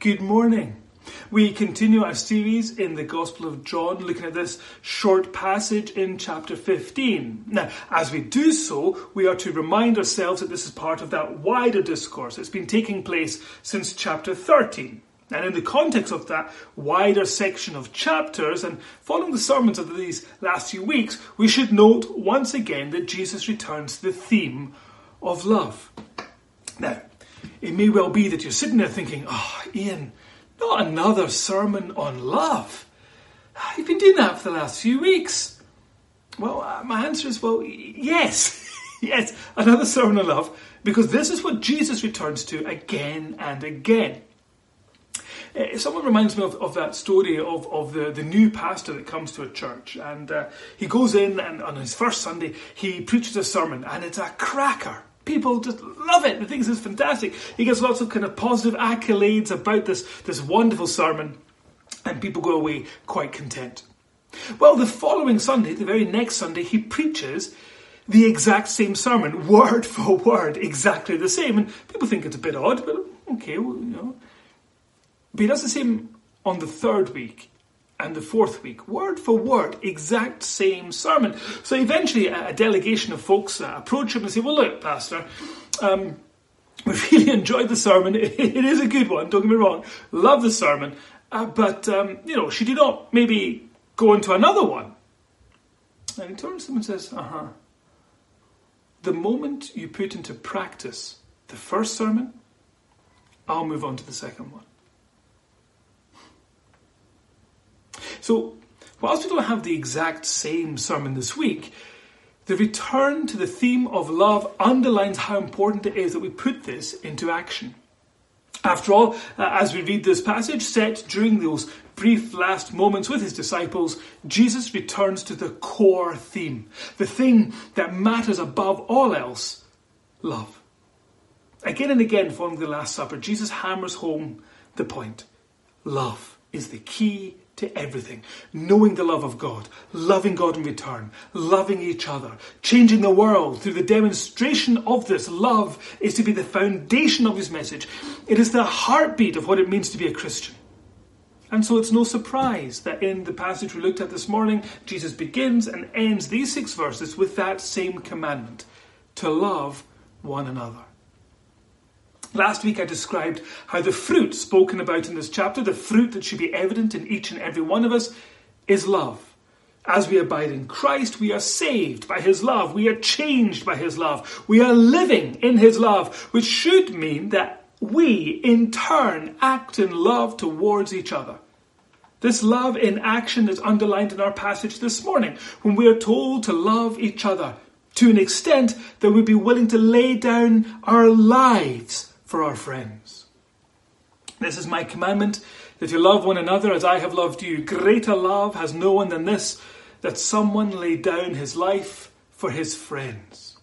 Good morning. We continue our series in the Gospel of John, looking at this short passage in chapter 15. Now, as we do so, we are to remind ourselves that this is part of that wider discourse that's been taking place since chapter 13. And in the context of that wider section of chapters and following the sermons of these last few weeks, we should note once again that Jesus returns to the theme of love. Now, it may well be that you're sitting there thinking, oh, Ian, not another sermon on love. You've been doing that for the last few weeks. Well, uh, my answer is, well, yes. yes, another sermon on love, because this is what Jesus returns to again and again. Uh, someone reminds me of, of that story of, of the, the new pastor that comes to a church. And uh, he goes in, and on his first Sunday, he preaches a sermon, and it's a cracker people just love it. They think this is fantastic. He gets lots of kind of positive accolades about this, this wonderful sermon, and people go away quite content. Well, the following Sunday, the very next Sunday, he preaches the exact same sermon, word for word, exactly the same. And people think it's a bit odd, but okay, well, you know. But he does the same on the third week and the fourth week, word for word, exact same sermon. So eventually, a, delegation of folks uh, approach him and say, Well, look, Pastor, um, we really enjoyed the sermon. it is a good one, don't get me wrong. Love the sermon. Uh, but, um, you know, should you not maybe go into another one? And he turns to them and says, Uh huh. The moment you put into practice the first sermon, I'll move on to the second one. So, whilst we don't have the exact same sermon this week, the return to the theme of love underlines how important it is that we put this into action. After all, uh, as we read this passage set during those brief last moments with his disciples, Jesus returns to the core theme, the thing that matters above all else love. Again and again, following the Last Supper, Jesus hammers home the point love is the key to everything. Knowing the love of God, loving God in return, loving each other, changing the world through the demonstration of this love is to be the foundation of his message. It is the heartbeat of what it means to be a Christian. And so it's no surprise that in the passage we looked at this morning, Jesus begins and ends these six verses with that same commandment to love one another. Last week I described how the fruit spoken about in this chapter, the fruit that should be evident in each and every one of us, is love. As we abide in Christ, we are saved by His love. We are changed by His love. We are living in His love, which should mean that we, in turn, act in love towards each other. This love in action is underlined in our passage this morning when we are told to love each other to an extent that we'd be willing to lay down our lives for our friends. This is my commandment that you love one another as I have loved you. Greater love has no one than this, that someone lay down his life for his friends.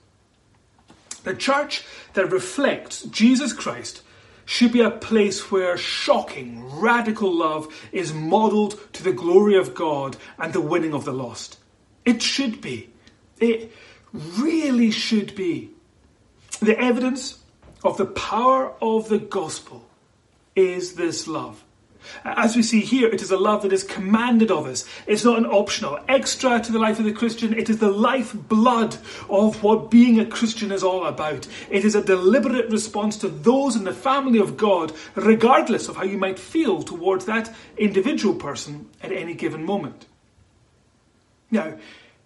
The church that reflects Jesus Christ should be a place where shocking, radical love is modelled to the glory of God and the winning of the lost. It should be. It really should be. The evidence of the power of the gospel is this love. As we see here, it is a love that is commanded of us. It's not an optional extra to the life of the Christian. It is the lifeblood of what being a Christian is all about. It is a deliberate response to those in the family of God, regardless of how you might feel towards that individual person at any given moment. Now,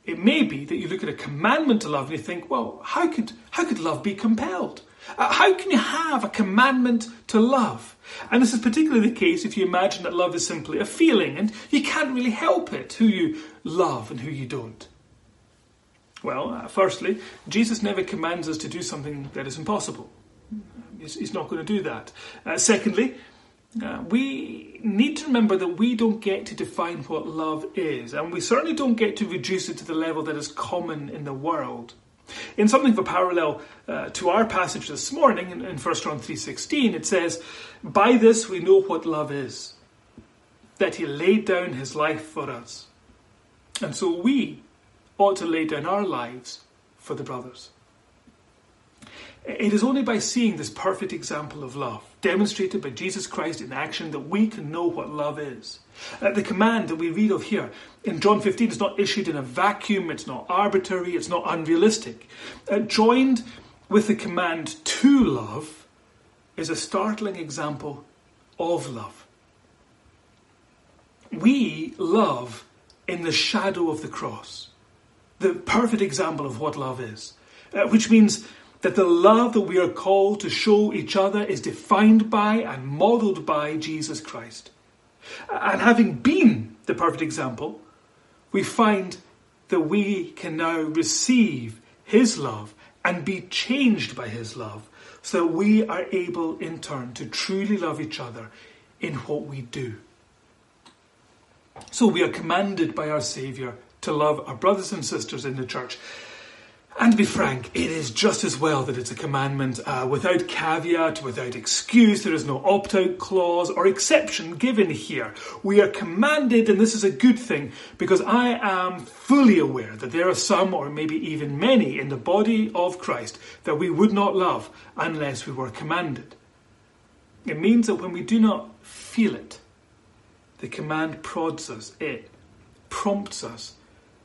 it may be that you look at a commandment to love and you think, well, how could, how could love be compelled? Uh, how can you have a commandment to love? And this is particularly the case if you imagine that love is simply a feeling and you can't really help it who you love and who you don't. Well, uh, firstly, Jesus never commands us to do something that is impossible. He's, he's not going to do that. Uh, secondly, uh, we need to remember that we don't get to define what love is, and we certainly don't get to reduce it to the level that is common in the world. In something of a parallel uh, to our passage this morning in, in 1 John 3.16, it says, By this we know what love is, that he laid down his life for us. And so we ought to lay down our lives for the brothers. It is only by seeing this perfect example of love, demonstrated by Jesus Christ in action, that we can know what love is. Uh, the command that we read of here in John 15 is not issued in a vacuum, it's not arbitrary, it's not unrealistic. Uh, joined with the command to love is a startling example of love. We love in the shadow of the cross, the perfect example of what love is, uh, which means that the love that we are called to show each other is defined by and modeled by Jesus Christ. And having been the perfect example, we find that we can now receive His love and be changed by His love so that we are able in turn to truly love each other in what we do. So we are commanded by our Saviour to love our brothers and sisters in the church. And to be frank, it is just as well that it's a commandment uh, without caveat, without excuse. There is no opt out clause or exception given here. We are commanded, and this is a good thing, because I am fully aware that there are some, or maybe even many, in the body of Christ that we would not love unless we were commanded. It means that when we do not feel it, the command prods us, it prompts us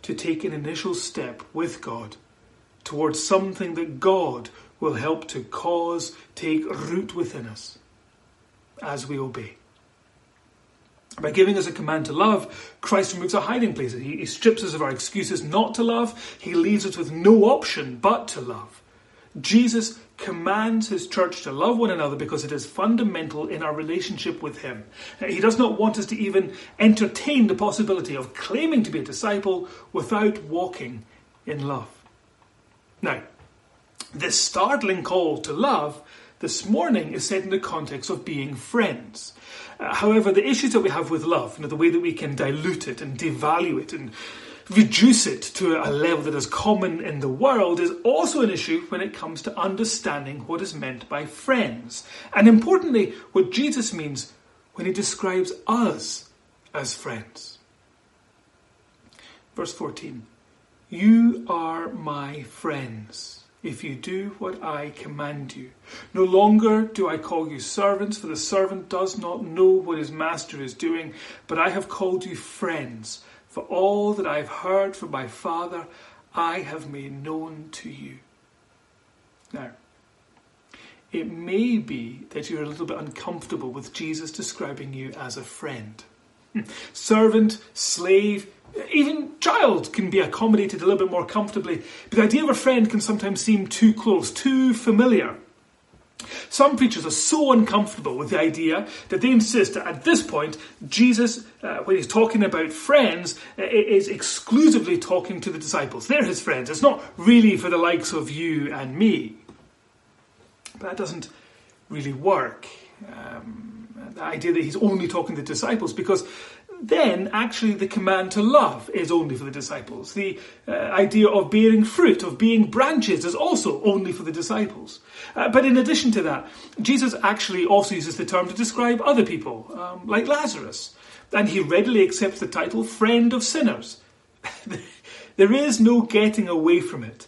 to take an initial step with God towards something that God will help to cause take root within us as we obey. By giving us a command to love, Christ removes our hiding places. He, he strips us of our excuses not to love. He leaves us with no option but to love. Jesus commands his church to love one another because it is fundamental in our relationship with him. He does not want us to even entertain the possibility of claiming to be a disciple without walking in love. Now, this startling call to love this morning is set in the context of being friends. Uh, however, the issues that we have with love, you know, the way that we can dilute it and devalue it and reduce it to a level that is common in the world, is also an issue when it comes to understanding what is meant by friends. And importantly, what Jesus means when he describes us as friends. Verse 14. You are my friends if you do what I command you. No longer do I call you servants, for the servant does not know what his master is doing, but I have called you friends, for all that I have heard from my Father I have made known to you. Now, it may be that you're a little bit uncomfortable with Jesus describing you as a friend. Servant, slave, even child can be accommodated a little bit more comfortably, but the idea of a friend can sometimes seem too close, too familiar. Some preachers are so uncomfortable with the idea that they insist that at this point, Jesus, uh, when he's talking about friends, uh, is exclusively talking to the disciples. They're his friends. It's not really for the likes of you and me. But that doesn't really work. Um, the idea that he's only talking to the disciples, because then actually the command to love is only for the disciples. The uh, idea of bearing fruit, of being branches, is also only for the disciples. Uh, but in addition to that, Jesus actually also uses the term to describe other people, um, like Lazarus. And he readily accepts the title friend of sinners. there is no getting away from it.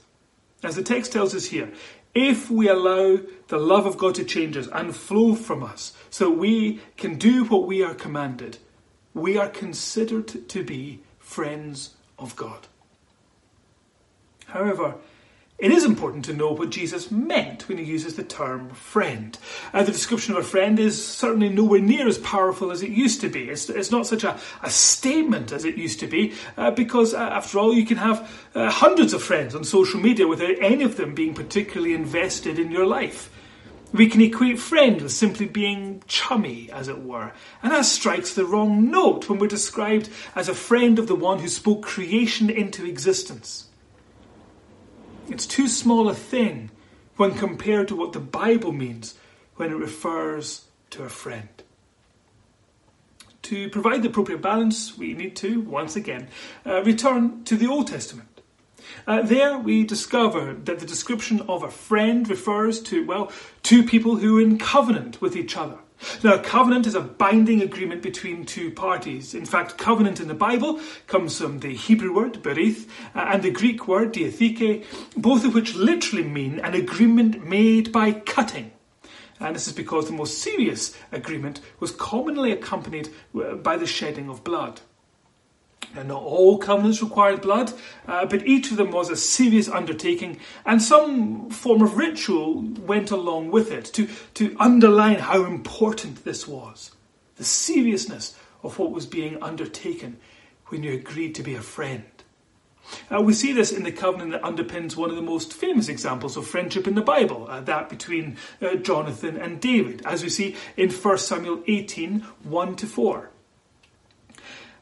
As the text tells us here, if we allow the love of God to change us and flow from us so we can do what we are commanded, we are considered to be friends of God. However, it is important to know what Jesus meant when he uses the term friend. Uh, the description of a friend is certainly nowhere near as powerful as it used to be. It's, it's not such a, a, statement as it used to be, uh, because uh, after all, you can have uh, hundreds of friends on social media without any of them being particularly invested in your life. We can equate friend with simply being chummy, as it were, and that strikes the wrong note when we're described as a friend of the one who spoke creation into existence. It's too small a thing when compared to what the Bible means when it refers to a friend. To provide the appropriate balance, we need to, once again, uh, return to the Old Testament. Uh, there we discover that the description of a friend refers to, well, two people who are in covenant with each other. Now, a covenant is a binding agreement between two parties. In fact, covenant in the Bible comes from the Hebrew word berith uh, and the Greek word diatheke, both of which literally mean an agreement made by cutting. And this is because the most serious agreement was commonly accompanied uh, by the shedding of blood. Now, not all covenants required blood, uh, but each of them was a serious undertaking, and some form of ritual went along with it to, to underline how important this was. The seriousness of what was being undertaken when you agreed to be a friend. Uh, we see this in the covenant that underpins one of the most famous examples of friendship in the Bible, uh, that between uh, Jonathan and David, as we see in 1 Samuel 18 1 to 4.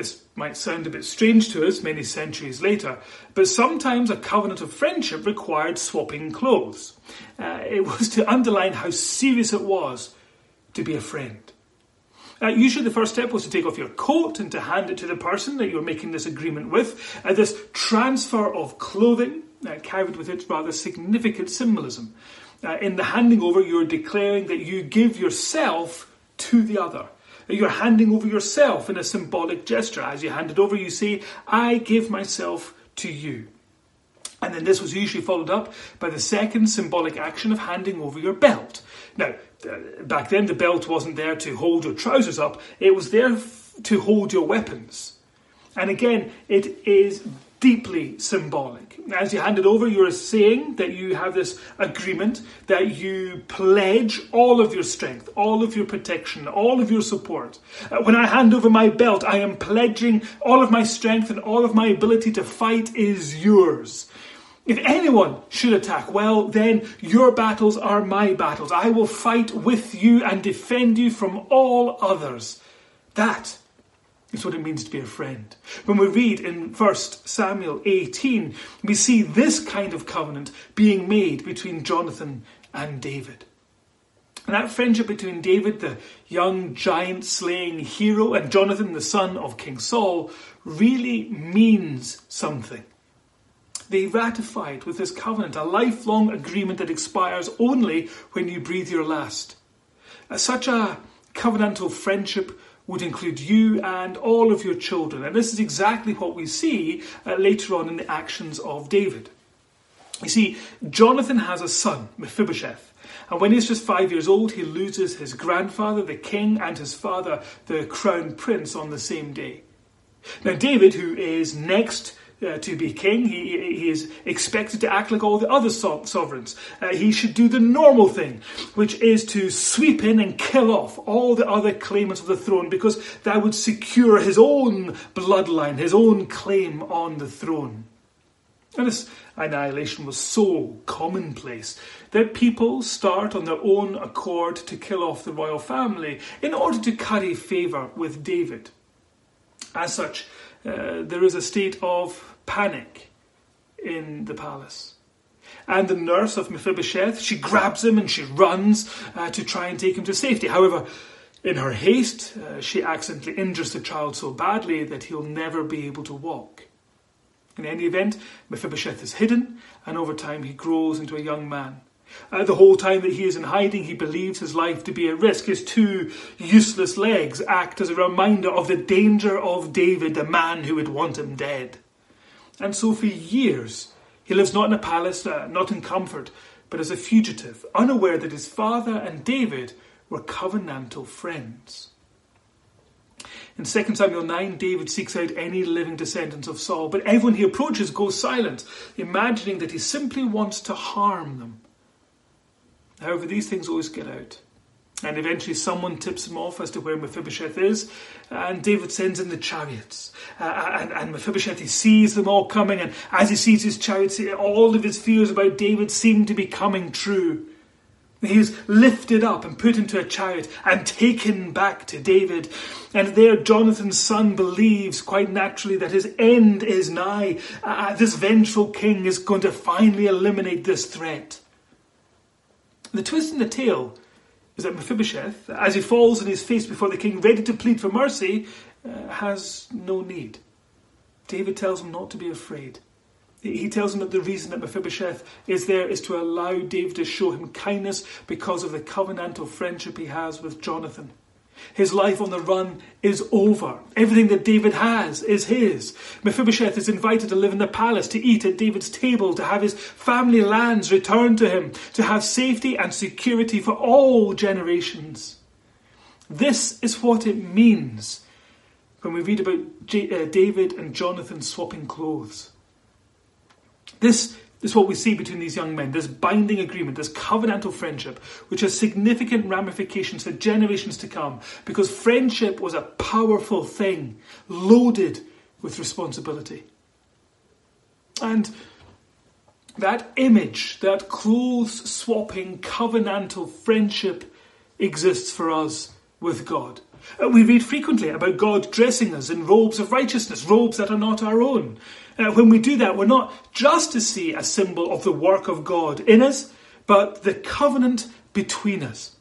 This might sound a bit strange to us many centuries later, but sometimes a covenant of friendship required swapping clothes. Uh, it was to underline how serious it was to be a friend. Uh, usually, the first step was to take off your coat and to hand it to the person that you're making this agreement with. Uh, this transfer of clothing uh, carried with it rather significant symbolism. Uh, in the handing over, you're declaring that you give yourself to the other. You're handing over yourself in a symbolic gesture. As you hand it over, you say, I give myself to you. And then this was usually followed up by the second symbolic action of handing over your belt. Now, uh, back then the belt wasn't there to hold your trousers up, it was there to hold your weapons. And again, it is deeply symbolic. As you hand it over, you're saying that you have this agreement that you pledge all of your strength, all of your protection, all of your support. Uh, when I hand over my belt, I am pledging all of my strength and all of my ability to fight is yours. If anyone should attack, well, then your battles are my battles. I will fight with you and defend you from all others. That is what it means to be a friend. When we read in 1 Samuel 18, we see this kind of covenant being made between Jonathan and David. And that friendship between David, the young giant slaying hero, and Jonathan, the son of King Saul, really means something. They ratified with this covenant, a lifelong agreement that expires only when you breathe your last. Such a covenantal friendship would include you and all of your children. And this is exactly what we see uh, later on in the actions of David. You see, Jonathan has a son, Mephibosheth. And when he's just five years old, he loses his grandfather, the king, and his father, the crown prince, on the same day. Now, David, who is next uh, to be king. He, he is expected to act like all the other so- sovereigns. Uh, he should do the normal thing, which is to sweep in and kill off all the other claimants of the throne because that would secure his own bloodline, his own claim on the throne. And this annihilation was so commonplace that people start on their own accord to kill off the royal family in order to curry favour with David. As such, uh, there is a state of panic in the palace. And the nurse of Mephibosheth, she grabs him and she runs uh, to try and take him to safety. However, in her haste, uh, she accidentally injures the child so badly that he'll never be able to walk. In any event, Mephibosheth is hidden, and over time he grows into a young man. Uh, the whole time that he is in hiding, he believes his life to be at risk. His two useless legs act as a reminder of the danger of David, the man who would want him dead. And so for years, he lives not in a palace, uh, not in comfort, but as a fugitive, unaware that his father and David were covenantal friends. In 2 Samuel 9, David seeks out any living descendants of Saul, but everyone he approaches goes silent, imagining that he simply wants to harm them. However, these things always get out. And eventually, someone tips him off as to where Mephibosheth is, and David sends in the chariots. Uh, and, and Mephibosheth he sees them all coming, and as he sees his chariots, all of his fears about David seem to be coming true. He is lifted up and put into a chariot and taken back to David. And there, Jonathan's son believes quite naturally that his end is nigh. Uh, this vengeful king is going to finally eliminate this threat. The twist in the tale is that Mephibosheth, as he falls on his face before the king, ready to plead for mercy, uh, has no need. David tells him not to be afraid. He tells him that the reason that Mephibosheth is there is to allow David to show him kindness because of the covenantal friendship he has with Jonathan. His life on the run is over. Everything that David has is his. Mephibosheth is invited to live in the palace, to eat at David's table, to have his family lands returned to him, to have safety and security for all generations. This is what it means when we read about uh, David and Jonathan swapping clothes. This is what we see between these young men this binding agreement, this covenantal friendship, which has significant ramifications for generations to come, because friendship was a powerful thing, loaded with responsibility. And that image, that clothes swapping covenantal friendship exists for us with God. We read frequently about God dressing us in robes of righteousness, robes that are not our own. Uh, when we do that, we're not just to see a symbol of the work of God in us, but the covenant between us.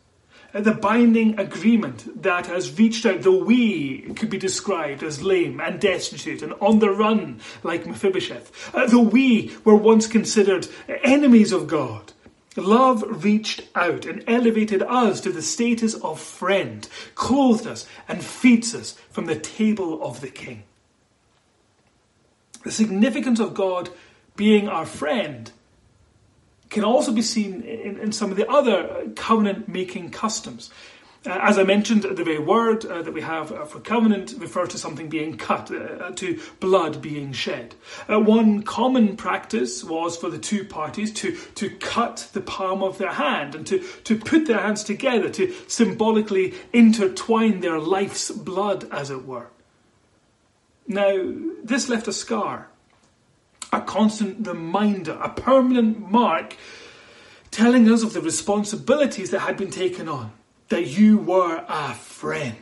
Uh, the binding agreement that has reached out, though we could be described as lame and destitute and on the run like Mephibosheth, uh, though we were once considered enemies of God, Love reached out and elevated us to the status of friend, clothed us and feeds us from the table of the King. The significance of God being our friend can also be seen in, in some of the other covenant making customs. Uh, as I mentioned, the very word uh, that we have uh, for covenant refers to something being cut, uh, to blood being shed. Uh, one common practice was for the two parties to, to cut the palm of their hand and to, to put their hands together to symbolically intertwine their life's blood, as it were. Now, this left a scar, a constant reminder, a permanent mark telling us of the responsibilities that had been taken on that you were a friend.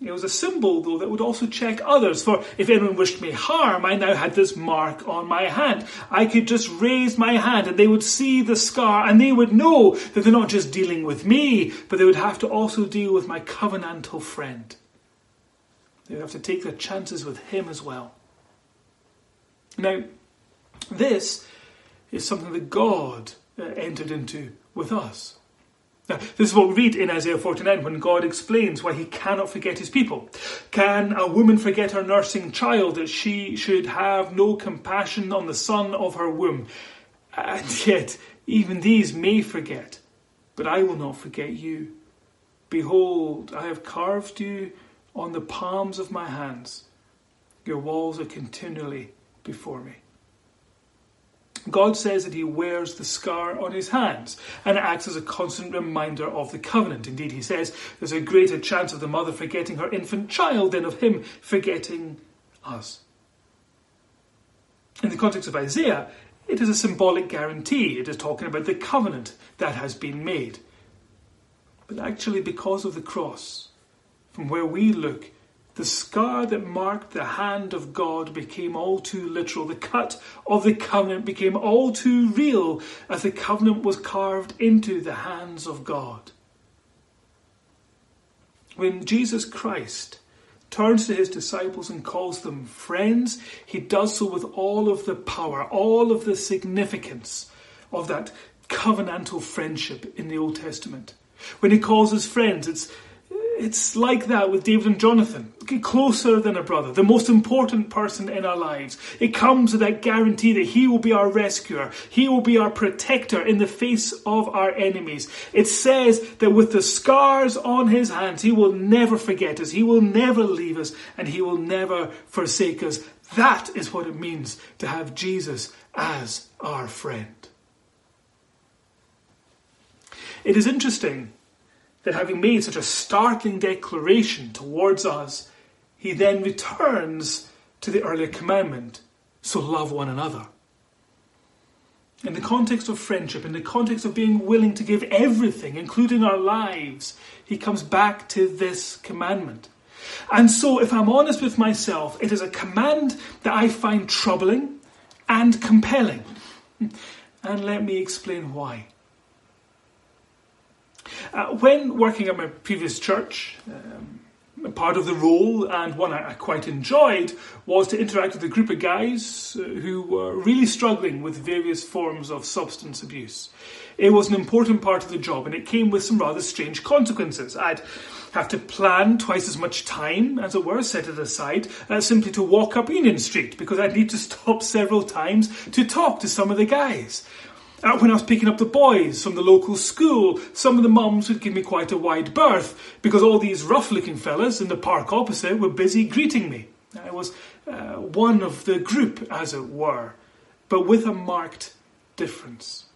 It was a symbol, though, that would also check others. For if anyone wished me harm, I now had this mark on my hand. I could just raise my hand and they would see the scar and they would know that they're not just dealing with me, but they would have to also deal with my covenantal friend. They would have to take their chances with him as well. Now, this is something that God uh, entered into with us. Now, this is what we read in Isaiah 49 when God explains why he cannot forget his people. Can a woman forget her nursing child that she should have no compassion on the son of her womb? And yet, even these may forget, but I will not forget you. Behold, I have carved you on the palms of my hands. Your walls are continually before me. God says that he wears the scar on his hands and it acts as a constant reminder of the covenant. Indeed, he says there's a greater chance of the mother forgetting her infant child than of him forgetting us. In the context of Isaiah, it is a symbolic guarantee. It is talking about the covenant that has been made. But actually, because of the cross, from where we look, the scar that marked the hand of God became all too literal. The cut of the covenant became all too real as the covenant was carved into the hands of God. When Jesus Christ turns to his disciples and calls them friends, he does so with all of the power, all of the significance of that covenantal friendship in the Old Testament. When he calls us friends, it's it's like that with David and Jonathan. Closer than a brother, the most important person in our lives. It comes with that guarantee that he will be our rescuer, he will be our protector in the face of our enemies. It says that with the scars on his hands, he will never forget us, he will never leave us, and he will never forsake us. That is what it means to have Jesus as our friend. It is interesting that having made such a startling declaration towards us, he then returns to the earlier commandment so love one another. in the context of friendship, in the context of being willing to give everything, including our lives, he comes back to this commandment. And so, if I'm honest with myself, it is a command that I find troubling and compelling. And let me explain why. Uh, when working at my previous church, um, part of the role and one I, I, quite enjoyed was to interact with a group of guys uh, who were really struggling with various forms of substance abuse. It was an important part of the job and it came with some rather strange consequences. I'd have to plan twice as much time, as it were, set it aside, uh, simply to walk up Union Street because I'd need to stop several times to talk to some of the guys. When I was picking up the boys from the local school, some of the mums would give me quite a wide berth because all these rough looking fellas in the park opposite were busy greeting me. I was uh, one of the group, as it were, but with a marked difference.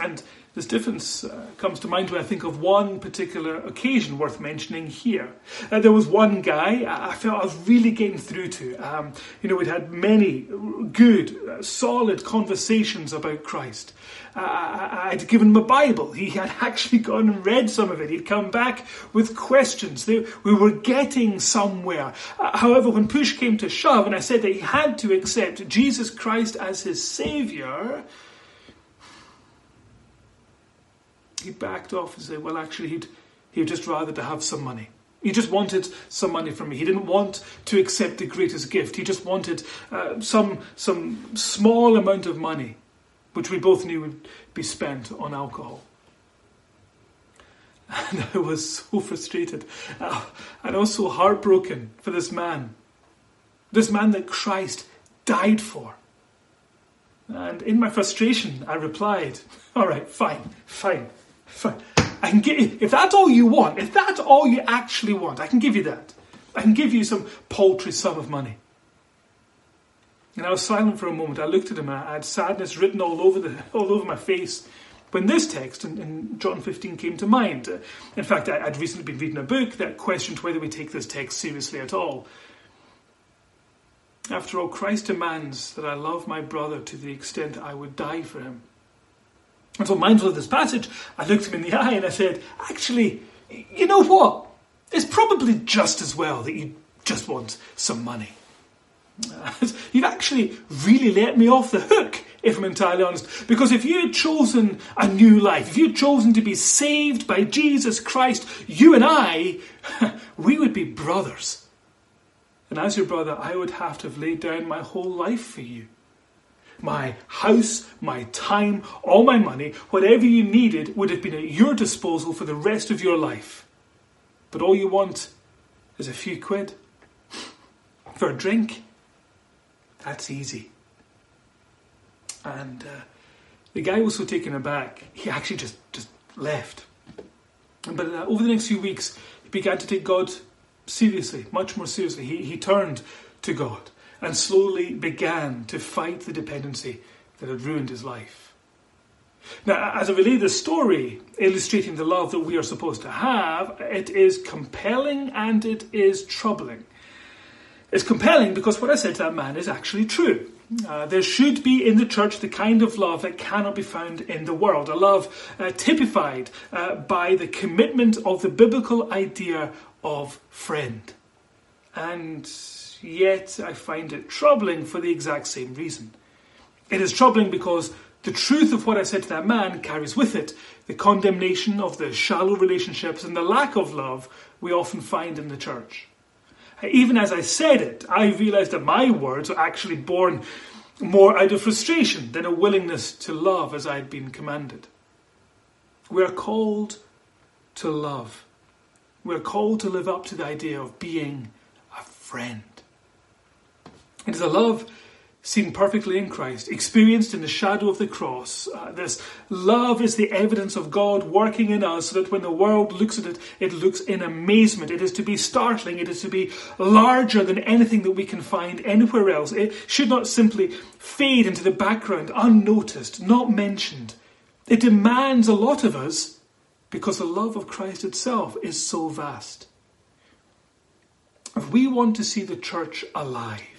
And this difference uh, comes to mind when I think of one particular occasion worth mentioning here. Uh, there was one guy I felt I was really getting through to. Um, you know, we'd had many good, uh, solid conversations about Christ. Uh, I, would given him a Bible. He had actually gone and read some of it. He'd come back with questions. We were getting somewhere. Uh, however, when push came to shove and I said that he had to accept Jesus Christ as his Saviour, he backed off and said, well, actually, he'd, he'd just rather to have some money. He just wanted some money from me. He didn't want to accept the greatest gift. He just wanted uh, some, some small amount of money, which we both knew would be spent on alcohol. And I was so frustrated uh, and also heartbroken for this man. This man that Christ died for. And in my frustration, I replied, All right, fine, fine. I can get if that's all you want, if that's all you actually want, I can give you that. I can give you some paltry sum of money. And I was silent for a moment. I looked at him. I had sadness written all over the all over my face when this text in, in John 15 came to mind. In fact, I, would recently been reading a book that questioned whether we take this text seriously at all. After all, Christ demands that I love my brother to the extent I would die for him. And so, mindful of this passage, I looked him in the eye and I said, Actually, you know what? It's probably just as well that you just want some money. You've actually really let me off the hook, if I'm entirely honest. Because if you had chosen a new life, if you had chosen to be saved by Jesus Christ, you and I, we would be brothers. And as your brother, I would have to have laid down my whole life for you my house, my time, all my money, whatever you needed would have been at your disposal for the rest of your life. But all you want is a few quid for a drink. That's easy. And uh, the guy was so taken aback, he actually just, just left. But uh, over the next few weeks, he began to take God seriously, much more seriously. He, he turned to God and slowly began to fight the dependency that had ruined his life. Now, as I relate the story illustrating the love that we are supposed to have, it is compelling and it is troubling. It's compelling because what I said to that man is actually true. Uh, there should be in the church the kind of love that cannot be found in the world, a love uh, typified uh, by the commitment of the biblical idea of friend. And yet I find it troubling for the exact same reason. It is troubling because the truth of what I said to that man carries with it the condemnation of the shallow relationships and the lack of love we often find in the church. Even as I said it, I realized that my words were actually born more out of frustration than a willingness to love as I had been commanded. We are called to love. We are called to live up to the idea of being a friend. It is a love seen perfectly in Christ, experienced in the shadow of the cross. Uh, this love is the evidence of God working in us so that when the world looks at it, it looks in amazement. It is to be startling. It is to be larger than anything that we can find anywhere else. It should not simply fade into the background, unnoticed, not mentioned. It demands a lot of us because the love of Christ itself is so vast. If we want to see the church alive,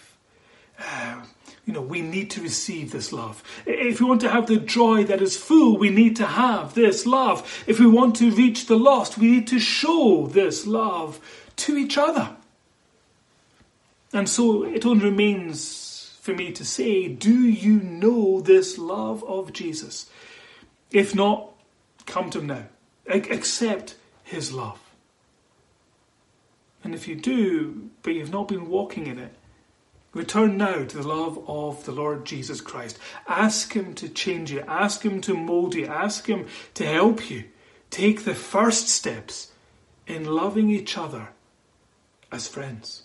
you know, we need to receive this love. If we want to have the joy that is full, we need to have this love. If we want to reach the lost, we need to show this love to each other. And so it only remains for me to say, do you know this love of Jesus? If not, come to him now. Accept his love. And if you do, but you've not been walking in it, Return now to the love of the Lord Jesus Christ. Ask Him to change you. Ask Him to mold you. Ask Him to help you. Take the first steps in loving each other as friends.